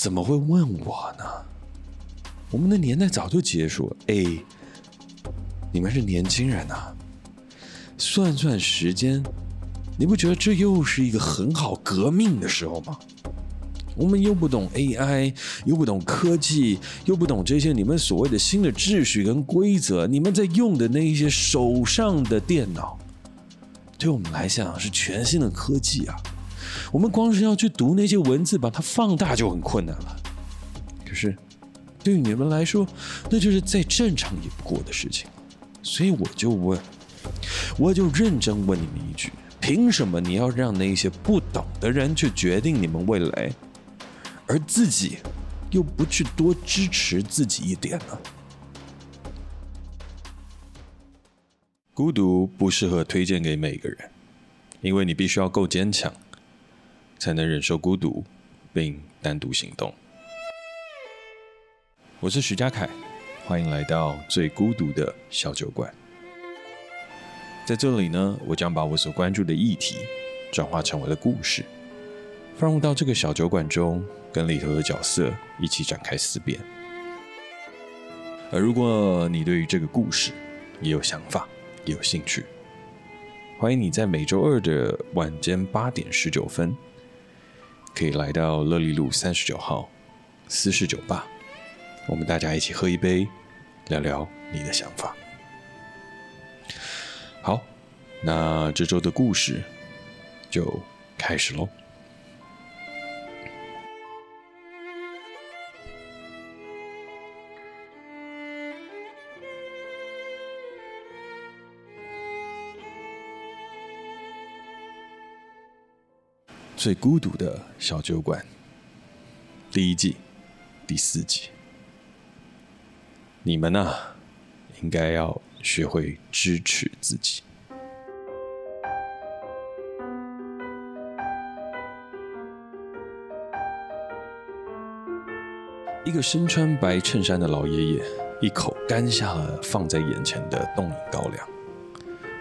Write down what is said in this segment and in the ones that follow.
怎么会问我呢？我们的年代早就结束了。哎，你们是年轻人啊，算算时间，你不觉得这又是一个很好革命的时候吗？我们又不懂 AI，又不懂科技，又不懂这些你们所谓的新的秩序跟规则，你们在用的那一些手上的电脑，对我们来讲是全新的科技啊。我们光是要去读那些文字，把它放大就很困难了。可是，对于你们来说，那就是再正常也不过的事情。所以我就问，我就认真问你们一句：凭什么你要让那些不懂的人去决定你们未来，而自己又不去多支持自己一点呢？孤独不适合推荐给每个人，因为你必须要够坚强。才能忍受孤独，并单独行动。我是徐佳凯，欢迎来到最孤独的小酒馆。在这里呢，我将把我所关注的议题转化成为了故事，放入到这个小酒馆中，跟里头的角色一起展开思辨。而如果你对于这个故事也有想法，也有兴趣，欢迎你在每周二的晚间八点十九分。可以来到乐利路三十九号私事酒吧，我们大家一起喝一杯，聊聊你的想法。好，那这周的故事就开始喽。最孤独的小酒馆，第一季第四集。你们呐、啊，应该要学会支持自己。一个身穿白衬衫的老爷爷，一口干下了放在眼前的冻饮高粱。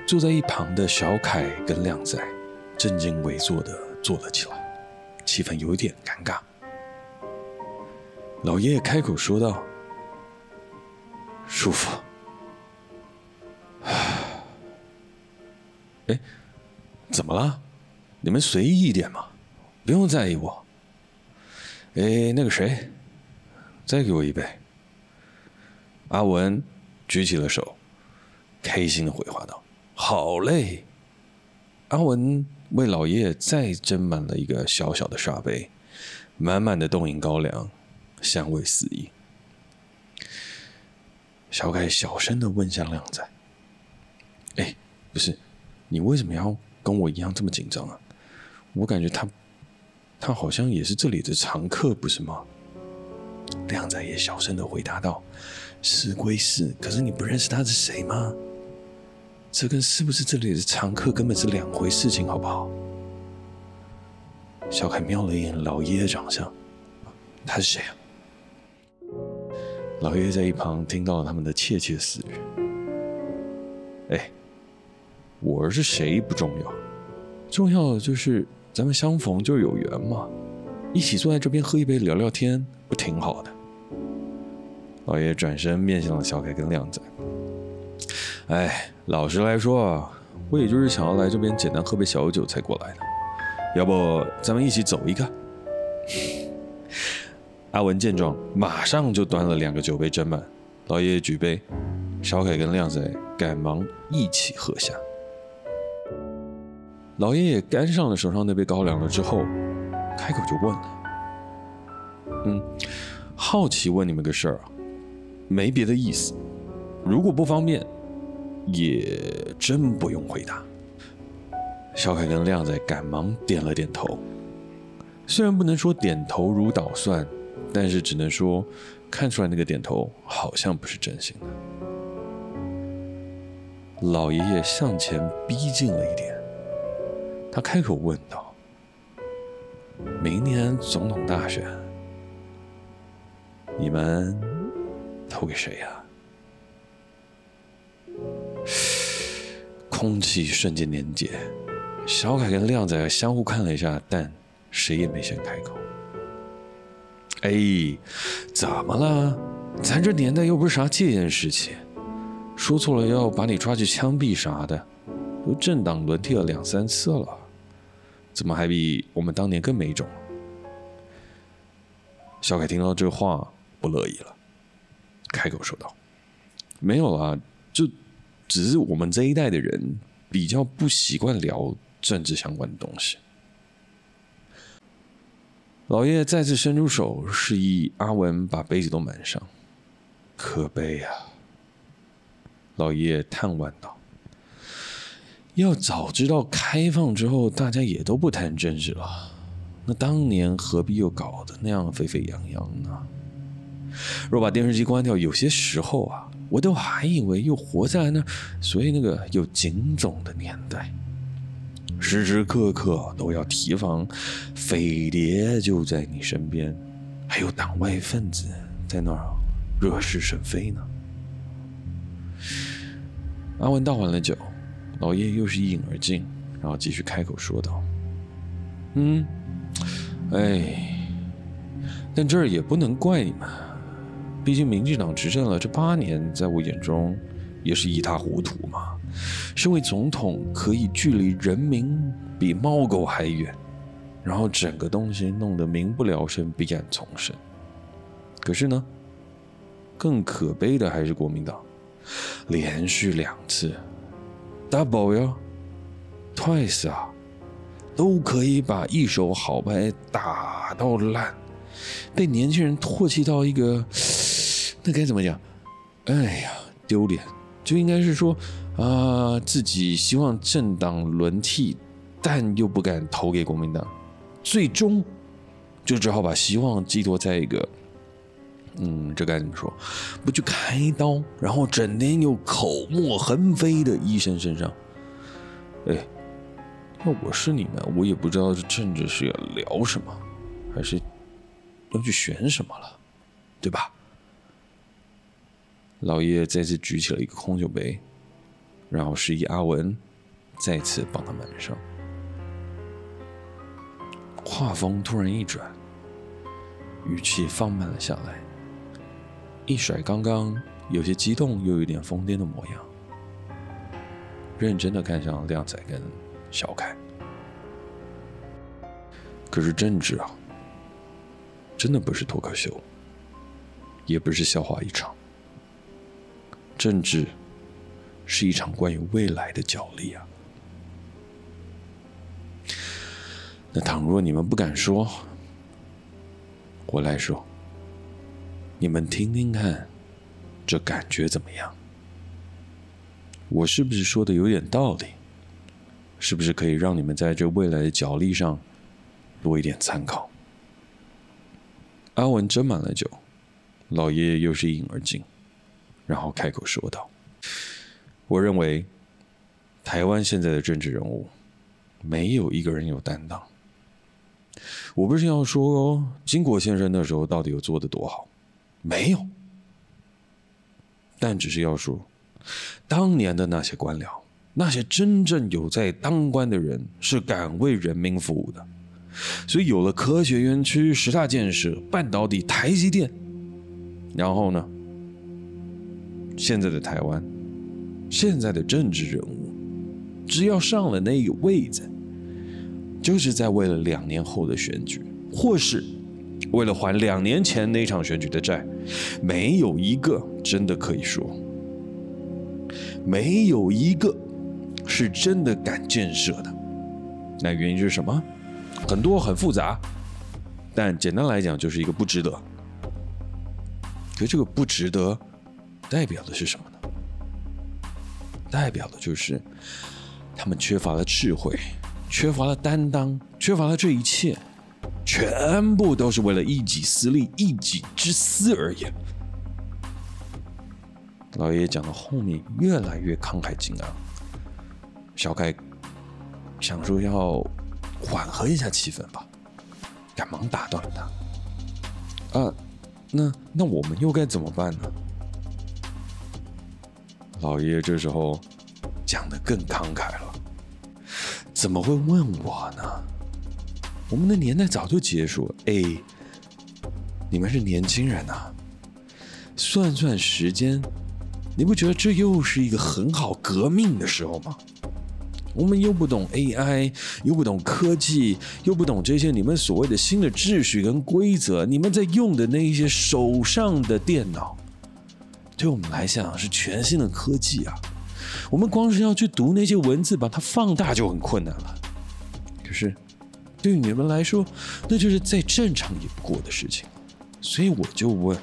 坐在一旁的小凯跟亮仔，正襟危坐的。坐了起来，气氛有点尴尬。老爷爷开口说道：“舒服。”，哎，怎么了？你们随意一点嘛，不用在意我。哎，那个谁，再给我一杯。阿文举起了手，开心的回话道：“好嘞。”阿文。为老爷爷再斟满了一个小小的茶杯，满满的冻饮高粱，香味四溢。小凯小声的问向亮仔：“哎，不是，你为什么要跟我一样这么紧张啊？我感觉他，他好像也是这里的常客，不是吗？”亮仔也小声的回答道：“是归是，可是你不认识他是谁吗？”这跟是不是这里的常客根本是两回事情，好不好？小凯瞄了一眼老爷爷长相，他是谁啊？老爷在一旁听到了他们的窃窃私语。哎，我是谁不重要，重要的就是咱们相逢就是有缘嘛，一起坐在这边喝一杯聊聊天，不挺好的？老爷转身面向了小凯跟亮仔。哎，老实来说啊，我也就是想要来这边简单喝杯小酒才过来的。要不咱们一起走一个？阿文见状，马上就端了两个酒杯斟满。老爷爷举杯，小凯跟靓仔赶忙一起喝下。老爷爷干上了手上那杯高粱了之后，开口就问了：“嗯，好奇问你们个事儿啊，没别的意思。如果不方便。”也真不用回答。小凯跟亮仔赶忙点了点头，虽然不能说点头如捣蒜，但是只能说看出来那个点头好像不是真心的。老爷爷向前逼近了一点，他开口问道：“明年总统大选，你们投给谁呀？”空气瞬间凝结，小凯跟靓仔相互看了一下，但谁也没先开口。哎，怎么了？咱这年代又不是啥戒严时期，说错了要把你抓去枪毙啥的，都政党轮替了两三次了，怎么还比我们当年更没种？小凯听到这话不乐意了，开口说道：“没有啊，就只是我们这一代的人比较不习惯聊政治相关的东西。”老爷再次伸出手，示意阿文把杯子都满上。可悲啊！老爷叹惋道：“要早知道开放之后，大家也都不谈政治了，那当年何必又搞得那样沸沸扬扬呢？若把电视机关掉，有些时候啊，我都还以为又活在那所以那个有警种的年代。”时时刻刻都要提防飞碟就在你身边，还有党外分子在那儿惹是生非呢。阿文倒完了酒，老叶又是一饮而尽，然后继续开口说道：“嗯，哎，但这儿也不能怪你们，毕竟民进党执政了这八年，在我眼中也是一塌糊涂嘛。”身为总统，可以距离人民比猫狗还远，然后整个东西弄得民不聊生，弊案丛生。可是呢，更可悲的还是国民党，连续两次，double 哟，twice 啊，都可以把一手好牌打到烂，被年轻人唾弃到一个，那该怎么讲？哎呀，丢脸，就应该是说。啊，自己希望政党轮替，但又不敢投给国民党，最终就只好把希望寄托在一个，嗯，这该怎么说？不去开刀，然后整天又口沫横飞的医生身上。哎，那我是你们，我也不知道这政治是要聊什么，还是要去选什么了，对吧？老爷再次举起了一个空酒杯。然后示意阿文再次帮他满上。话锋突然一转，语气放慢了下来，一甩刚刚有些激动又有点疯癫的模样，认真的看向靓仔跟小凯。可是政治啊，真的不是脱口秀，也不是笑话一场，政治。是一场关于未来的角力啊！那倘若你们不敢说，我来说，你们听听看，这感觉怎么样？我是不是说的有点道理？是不是可以让你们在这未来的角力上多一点参考？阿文斟满了酒，老爷爷又是一饮而尽，然后开口说道。我认为，台湾现在的政治人物，没有一个人有担当。我不是要说金国先生那时候到底有做的多好，没有。但只是要说，当年的那些官僚，那些真正有在当官的人，是敢为人民服务的。所以有了科学园区、十大建设、半导体、台积电，然后呢，现在的台湾。现在的政治人物，只要上了那个位子，就是在为了两年后的选举，或是为了还两年前那场选举的债，没有一个真的可以说，没有一个是真的敢建设的。那原因是什么？很多很复杂，但简单来讲就是一个不值得。可这个不值得，代表的是什么呢？代表的就是他们缺乏了智慧，缺乏了担当，缺乏了这一切，全部都是为了一己私利、一己之私而言。老爷爷讲到后面越来越慷慨激昂，小凯想说要缓和一下气氛吧，赶忙打断了他：“啊，那那我们又该怎么办呢？”老爷爷这时候讲得更慷慨了，怎么会问我呢？我们的年代早就结束了。哎，你们是年轻人啊，算算时间，你不觉得这又是一个很好革命的时候吗？我们又不懂 AI，又不懂科技，又不懂这些你们所谓的新的秩序跟规则，你们在用的那一些手上的电脑，对我们来讲是全新的科技啊。我们光是要去读那些文字，把它放大就很困难了。可是，对于你们来说，那就是再正常也不过的事情。所以我就问，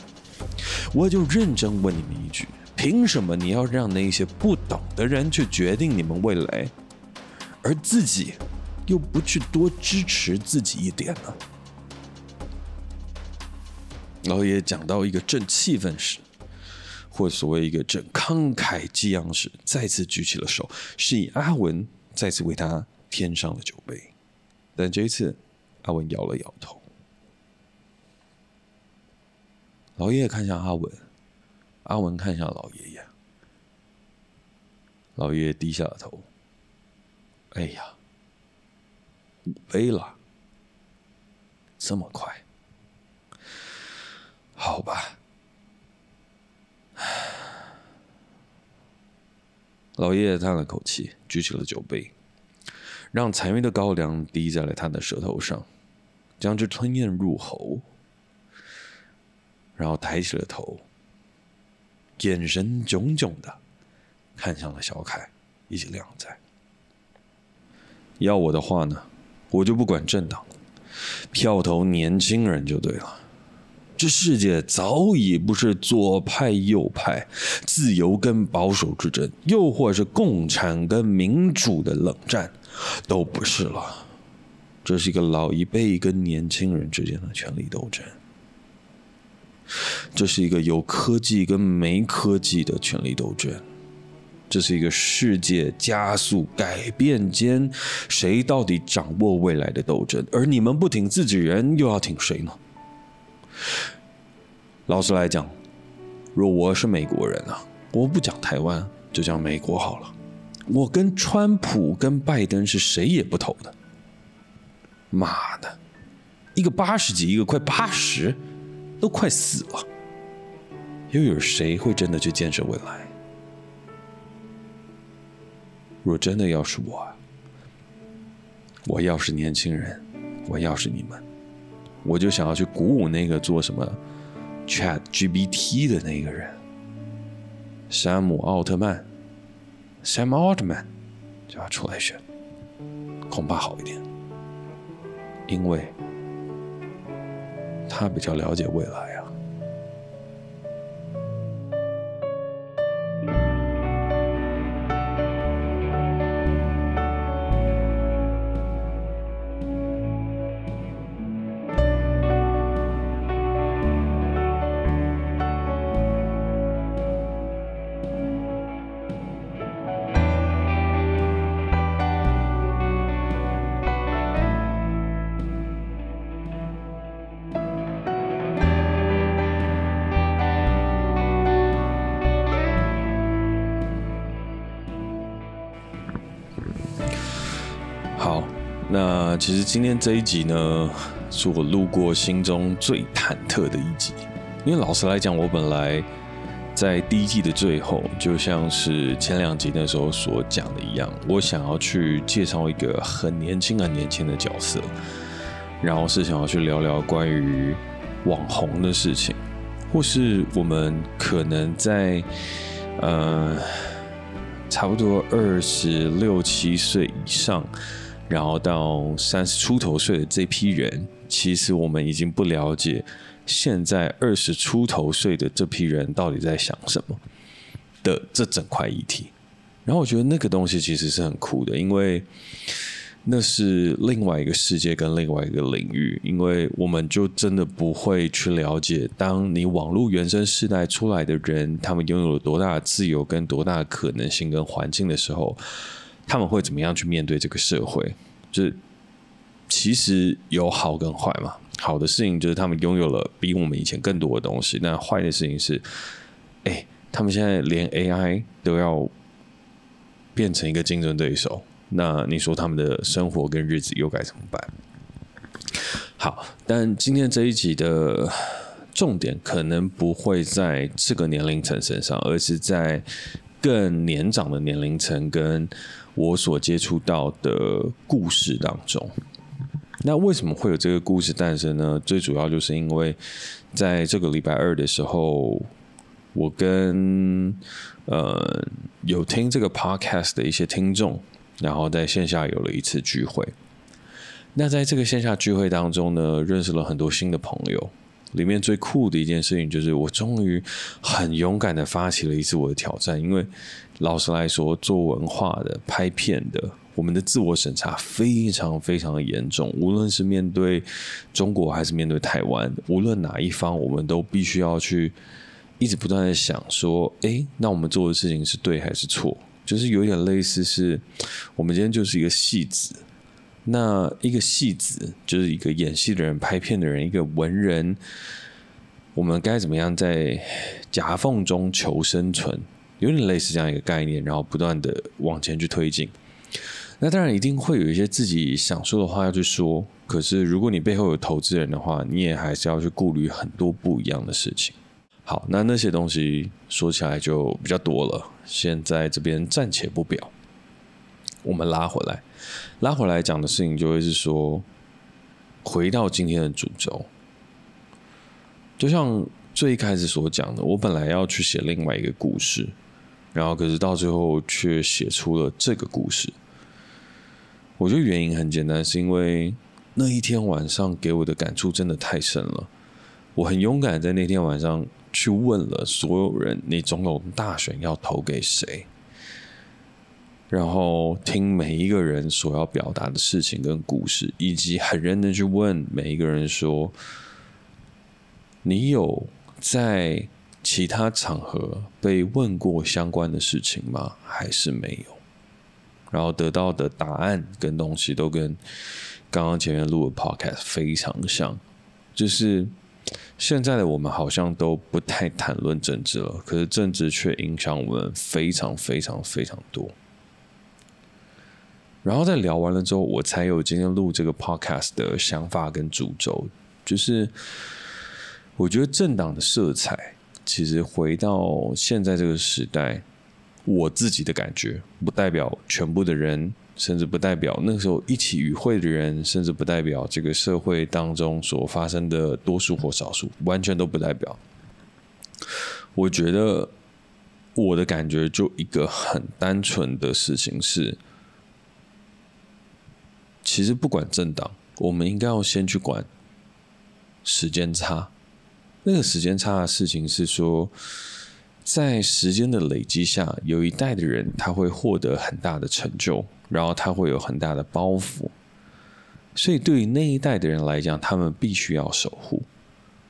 我就认真问你们一句：凭什么你要让那些不懂的人去决定你们未来，而自己又不去多支持自己一点呢？老爷讲到一个正气氛时，或所谓一个正慷慨激昂时，再次举起了手，示意阿文再次为他添上了酒杯。但这一次，阿文摇了摇头。老爷爷看向阿文，阿文看向老爷爷，老爷爷低下了头。哎呀，五杯了，这么快？好吧。老爷爷叹了口气，举起了酒杯，让残余的高粱滴在了他的舌头上，将之吞咽入喉。然后抬起了头，眼神炯炯的看向了小凯以及亮仔。要我的话呢，我就不管政党，票投年轻人就对了。这世界早已不是左派右派、自由跟保守之争，又或是共产跟民主的冷战，都不是了。这是一个老一辈跟年轻人之间的权力斗争。这是一个有科技跟没科技的权力斗争，这是一个世界加速改变间谁到底掌握未来的斗争，而你们不挺自己人，又要挺谁呢？老实来讲，若我是美国人啊，我不讲台湾，就讲美国好了。我跟川普跟拜登是谁也不投的。妈的，一个八十几，一个快八十。都快死了，又有谁会真的去建设未来？若真的要是我，我要是年轻人，我要是你们，我就想要去鼓舞那个做什么 ChatGPT 的那个人，山姆奥特曼，Sam Altman，就要出来选，恐怕好一点，因为。他比较了解未来。其实今天这一集呢，是我录过心中最忐忑的一集，因为老实来讲，我本来在第一季的最后，就像是前两集那时候所讲的一样，我想要去介绍一个很年轻、很年轻的角色，然后是想要去聊聊关于网红的事情，或是我们可能在呃差不多二十六七岁以上。然后到三十出头岁的这批人，其实我们已经不了解现在二十出头岁的这批人到底在想什么的这整块议题。然后我觉得那个东西其实是很酷的，因为那是另外一个世界跟另外一个领域，因为我们就真的不会去了解，当你网络原生世代出来的人，他们拥有了多大的自由跟多大的可能性跟环境的时候。他们会怎么样去面对这个社会？就是其实有好跟坏嘛。好的事情就是他们拥有了比我们以前更多的东西。那坏的事情是，哎，他们现在连 AI 都要变成一个竞争对手。那你说他们的生活跟日子又该怎么办？好，但今天这一集的重点可能不会在这个年龄层身上，而是在更年长的年龄层跟我所接触到的故事当中。那为什么会有这个故事诞生呢？最主要就是因为在这个礼拜二的时候，我跟呃有听这个 podcast 的一些听众，然后在线下有了一次聚会。那在这个线下聚会当中呢，认识了很多新的朋友。里面最酷的一件事情就是，我终于很勇敢的发起了一次我的挑战。因为老实来说，做文化的、拍片的，我们的自我审查非常非常的严重。无论是面对中国还是面对台湾，无论哪一方，我们都必须要去一直不断的想说：诶，那我们做的事情是对还是错？就是有点类似是，我们今天就是一个戏子。那一个戏子就是一个演戏的人、拍片的人、一个文人，我们该怎么样在夹缝中求生存？有点类似这样一个概念，然后不断的往前去推进。那当然一定会有一些自己想说的话要去说，可是如果你背后有投资人的话，你也还是要去顾虑很多不一样的事情。好，那那些东西说起来就比较多了，现在这边暂且不表。我们拉回来，拉回来讲的事情就会是说，回到今天的主轴，就像最一开始所讲的，我本来要去写另外一个故事，然后可是到最后却写出了这个故事。我觉得原因很简单，是因为那一天晚上给我的感触真的太深了。我很勇敢在那天晚上去问了所有人：“你总统大选要投给谁？”然后听每一个人所要表达的事情跟故事，以及很认真去问每一个人说：“你有在其他场合被问过相关的事情吗？还是没有？”然后得到的答案跟东西都跟刚刚前面录的 podcast 非常像，就是现在的我们好像都不太谈论政治了，可是政治却影响我们非常非常非常多。然后在聊完了之后，我才有今天录这个 podcast 的想法跟主轴，就是我觉得政党的色彩，其实回到现在这个时代，我自己的感觉，不代表全部的人，甚至不代表那个时候一起与会的人，甚至不代表这个社会当中所发生的多数或少数，完全都不代表。我觉得我的感觉就一个很单纯的事情是。其实不管政党，我们应该要先去管时间差。那个时间差的事情是说，在时间的累积下，有一代的人他会获得很大的成就，然后他会有很大的包袱。所以对于那一代的人来讲，他们必须要守护。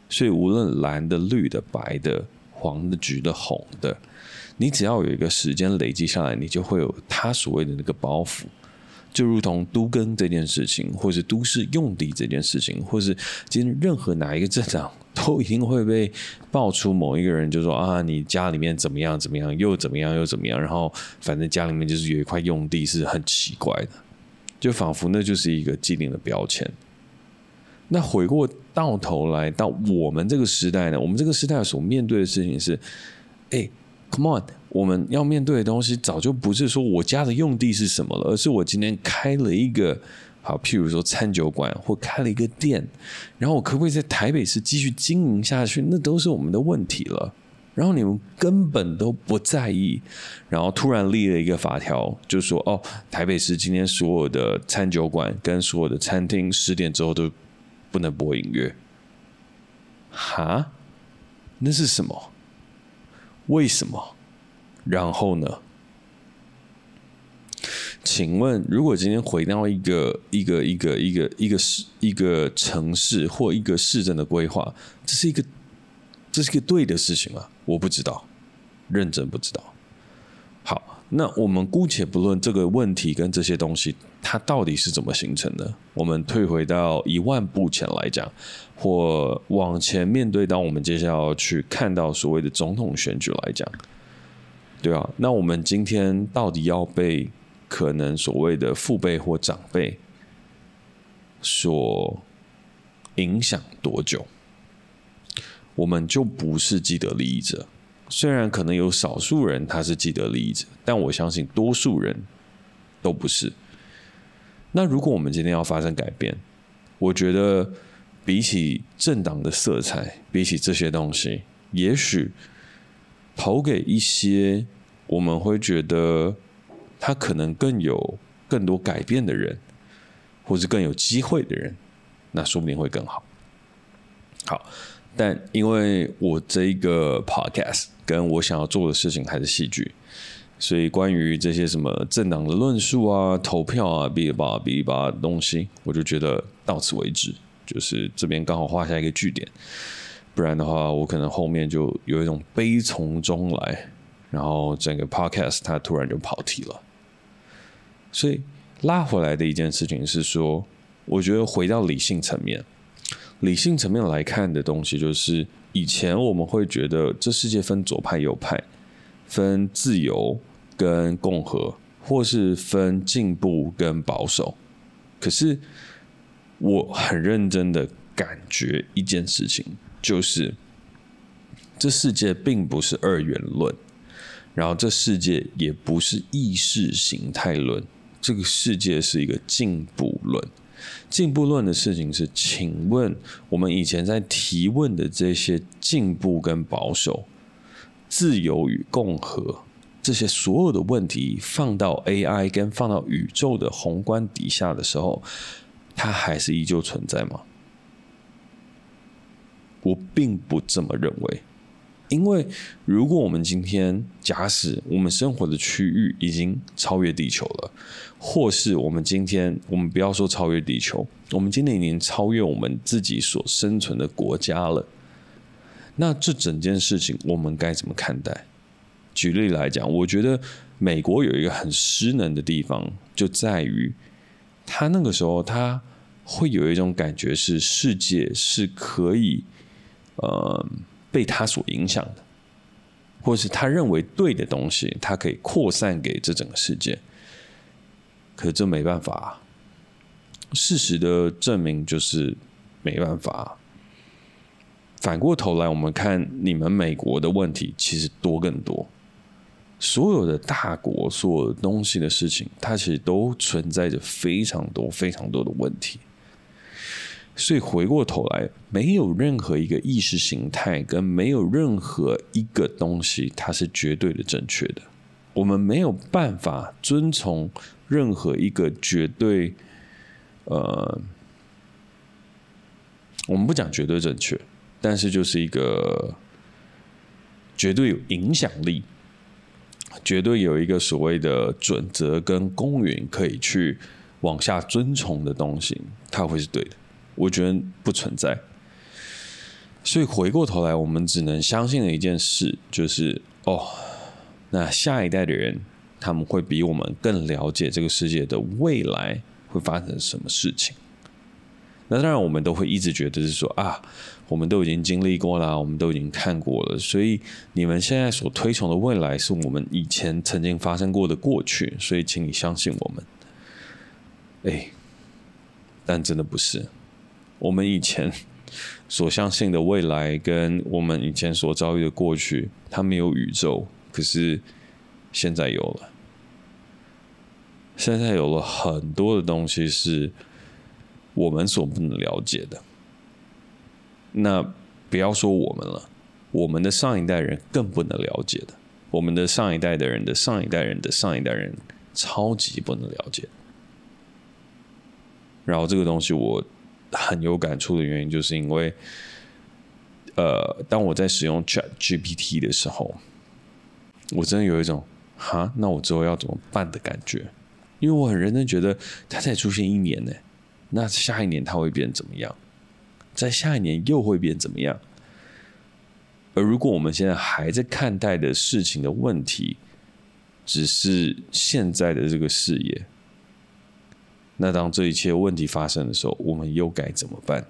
所以无论蓝的、绿的、白的、黄的、橘的、红的，你只要有一个时间累积下来，你就会有他所谓的那个包袱。就如同都更这件事情，或是都市用地这件事情，或是今天任何哪一个政党，都一定会被爆出某一个人就说啊，你家里面怎么样怎么样，又怎么样又怎么样，然后反正家里面就是有一块用地是很奇怪的，就仿佛那就是一个既定的标签。那回过到头来到我们这个时代呢，我们这个时代所面对的事情是，哎，Come on。我们要面对的东西，早就不是说我家的用地是什么了，而是我今天开了一个好，譬如说餐酒馆或开了一个店，然后我可不可以在台北市继续经营下去？那都是我们的问题了。然后你们根本都不在意，然后突然立了一个法条，就说哦，台北市今天所有的餐酒馆跟所有的餐厅十点之后都不能播音乐。哈？那是什么？为什么？然后呢？请问，如果今天回到一个一个一个一个一个市一个城市或一个市政的规划，这是一个这是一个对的事情吗？我不知道，认真不知道。好，那我们姑且不论这个问题跟这些东西，它到底是怎么形成的。我们退回到一万步前来讲，或往前面对到我们接下来要去看到所谓的总统选举来讲。对啊，那我们今天到底要被可能所谓的父辈或长辈所影响多久？我们就不是既得利益者。虽然可能有少数人他是既得利益者，但我相信多数人都不是。那如果我们今天要发生改变，我觉得比起政党的色彩，比起这些东西，也许投给一些我们会觉得他可能更有更多改变的人，或是更有机会的人，那说不定会更好。好。但因为我这一个 podcast 跟我想要做的事情还是戏剧，所以关于这些什么政党的论述啊、投票啊、哔哩吧啦哔哩吧的东西，我就觉得到此为止，就是这边刚好画下一个句点，不然的话，我可能后面就有一种悲从中来，然后整个 podcast 它突然就跑题了。所以拉回来的一件事情是说，我觉得回到理性层面。理性层面来看的东西，就是以前我们会觉得这世界分左派右派，分自由跟共和，或是分进步跟保守。可是我很认真的感觉一件事情，就是这世界并不是二元论，然后这世界也不是意识形态论，这个世界是一个进步论。进步论的事情是，请问我们以前在提问的这些进步跟保守、自由与共和这些所有的问题，放到 AI 跟放到宇宙的宏观底下的时候，它还是依旧存在吗？我并不这么认为。因为，如果我们今天假使我们生活的区域已经超越地球了，或是我们今天我们不要说超越地球，我们今天已经超越我们自己所生存的国家了，那这整件事情我们该怎么看待？举例来讲，我觉得美国有一个很失能的地方，就在于他那个时候他会有一种感觉是世界是可以，呃。被他所影响的，或是他认为对的东西，他可以扩散给这整个世界。可这没办法，事实的证明就是没办法。反过头来，我们看你们美国的问题，其实多更多。所有的大国，所有东西的事情，它其实都存在着非常多、非常多的问题。所以回过头来，没有任何一个意识形态，跟没有任何一个东西，它是绝对的正确的。我们没有办法遵从任何一个绝对，呃，我们不讲绝对正确，但是就是一个绝对有影响力，绝对有一个所谓的准则跟公允可以去往下遵从的东西，它会是对的。我觉得不存在，所以回过头来，我们只能相信的一件事就是：哦，那下一代的人他们会比我们更了解这个世界的未来会发生什么事情。那当然，我们都会一直觉得是说啊，我们都已经经历过了，我们都已经看过了，所以你们现在所推崇的未来是我们以前曾经发生过的过去，所以请你相信我们。哎，但真的不是。我们以前所相信的未来，跟我们以前所遭遇的过去，它没有宇宙，可是现在有了。现在有了很多的东西是我们所不能了解的。那不要说我们了，我们的上一代人更不能了解的。我们的上一代的人的上一代人的上一代人，超级不能了解。然后这个东西我。很有感触的原因，就是因为，呃，当我在使用 Chat GPT 的时候，我真的有一种哈，那我之后要怎么办的感觉，因为我很认真觉得它才出现一年呢，那下一年它会变怎么样？在下一年又会变怎么样？而如果我们现在还在看待的事情的问题，只是现在的这个视野。那当这一切问题发生的时候，我们又该怎么办？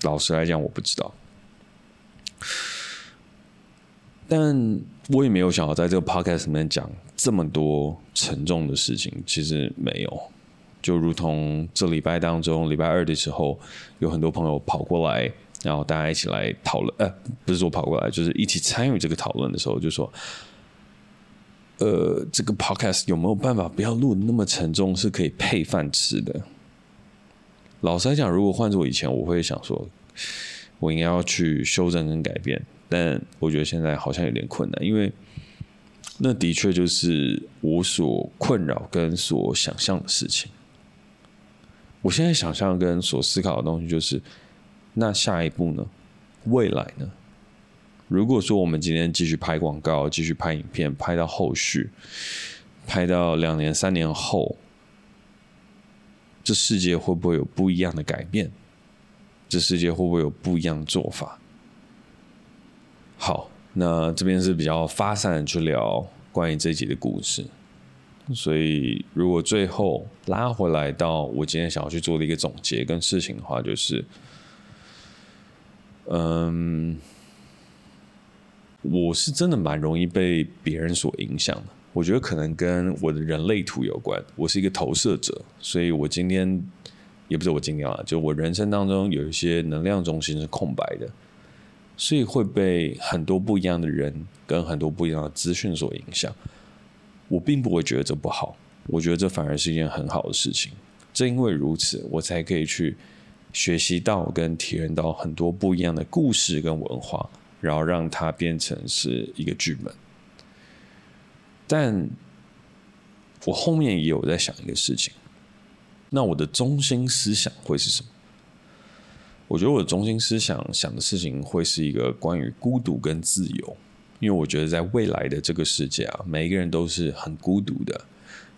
老实来讲，我不知道。但我也没有想要在这个 podcast 里面讲这么多沉重的事情。其实没有，就如同这礼拜当中，礼拜二的时候，有很多朋友跑过来然后大家一起来讨论，呃，不是说跑过来，就是一起参与这个讨论的时候，就说，呃，这个 podcast 有没有办法不要录那么沉重，是可以配饭吃的？老实来讲，如果换做以前，我会想说，我应该要去修正跟改变，但我觉得现在好像有点困难，因为那的确就是我所困扰跟所想象的事情。我现在想象跟所思考的东西就是。那下一步呢？未来呢？如果说我们今天继续拍广告，继续拍影片，拍到后续，拍到两年、三年后，这世界会不会有不一样的改变？这世界会不会有不一样的做法？好，那这边是比较发散的去聊关于这集的故事，所以如果最后拉回来到我今天想要去做的一个总结跟事情的话，就是。嗯，我是真的蛮容易被别人所影响的。我觉得可能跟我的人类图有关。我是一个投射者，所以我今天也不是我今天啊，就我人生当中有一些能量中心是空白的，所以会被很多不一样的人跟很多不一样的资讯所影响。我并不会觉得这不好，我觉得这反而是一件很好的事情。正因为如此，我才可以去。学习到跟体验到很多不一样的故事跟文化，然后让它变成是一个剧本。但我后面也有在想一个事情，那我的中心思想会是什么？我觉得我的中心思想想的事情会是一个关于孤独跟自由，因为我觉得在未来的这个世界啊，每一个人都是很孤独的。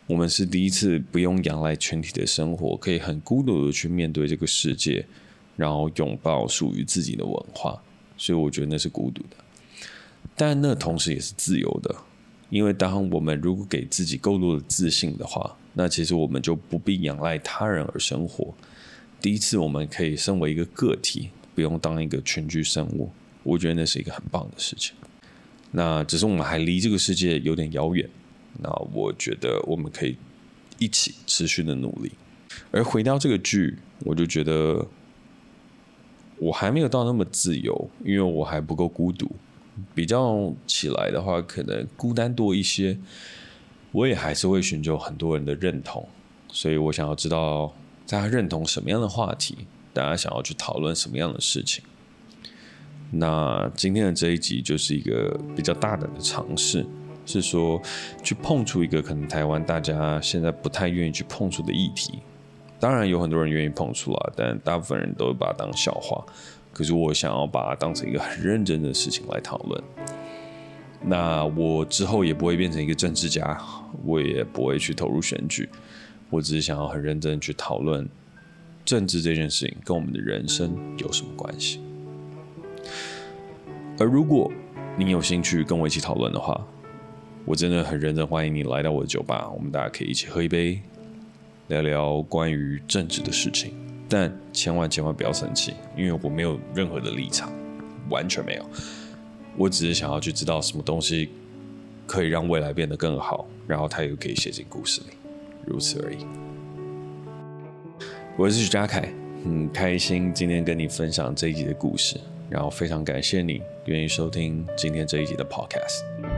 我们是第一次不用仰赖群体的生活，可以很孤独的去面对这个世界，然后拥抱属于自己的文化，所以我觉得那是孤独的，但那同时也是自由的，因为当我们如果给自己够多的自信的话，那其实我们就不必仰赖他人而生活。第一次我们可以身为一个个体，不用当一个群居生物，我觉得那是一个很棒的事情。那只是我们还离这个世界有点遥远。那我觉得我们可以一起持续的努力。而回到这个剧，我就觉得我还没有到那么自由，因为我还不够孤独。比较起来的话，可能孤单多一些。我也还是会寻求很多人的认同，所以我想要知道大家认同什么样的话题，大家想要去讨论什么样的事情。那今天的这一集就是一个比较大胆的尝试。是说，去碰触一个可能台湾大家现在不太愿意去碰触的议题，当然有很多人愿意碰触啊，但大部分人都把它当笑话。可是我想要把它当成一个很认真的事情来讨论。那我之后也不会变成一个政治家，我也不会去投入选举，我只是想要很认真去讨论政治这件事情跟我们的人生有什么关系。而如果你有兴趣跟我一起讨论的话，我真的很认真欢迎你来到我的酒吧，我们大家可以一起喝一杯，聊聊关于政治的事情。但千万千万不要生气，因为我没有任何的立场，完全没有。我只是想要去知道什么东西可以让未来变得更好，然后它又可以写进故事里，如此而已。我是许家凯，很开心今天跟你分享这一集的故事，然后非常感谢你愿意收听今天这一集的 Podcast。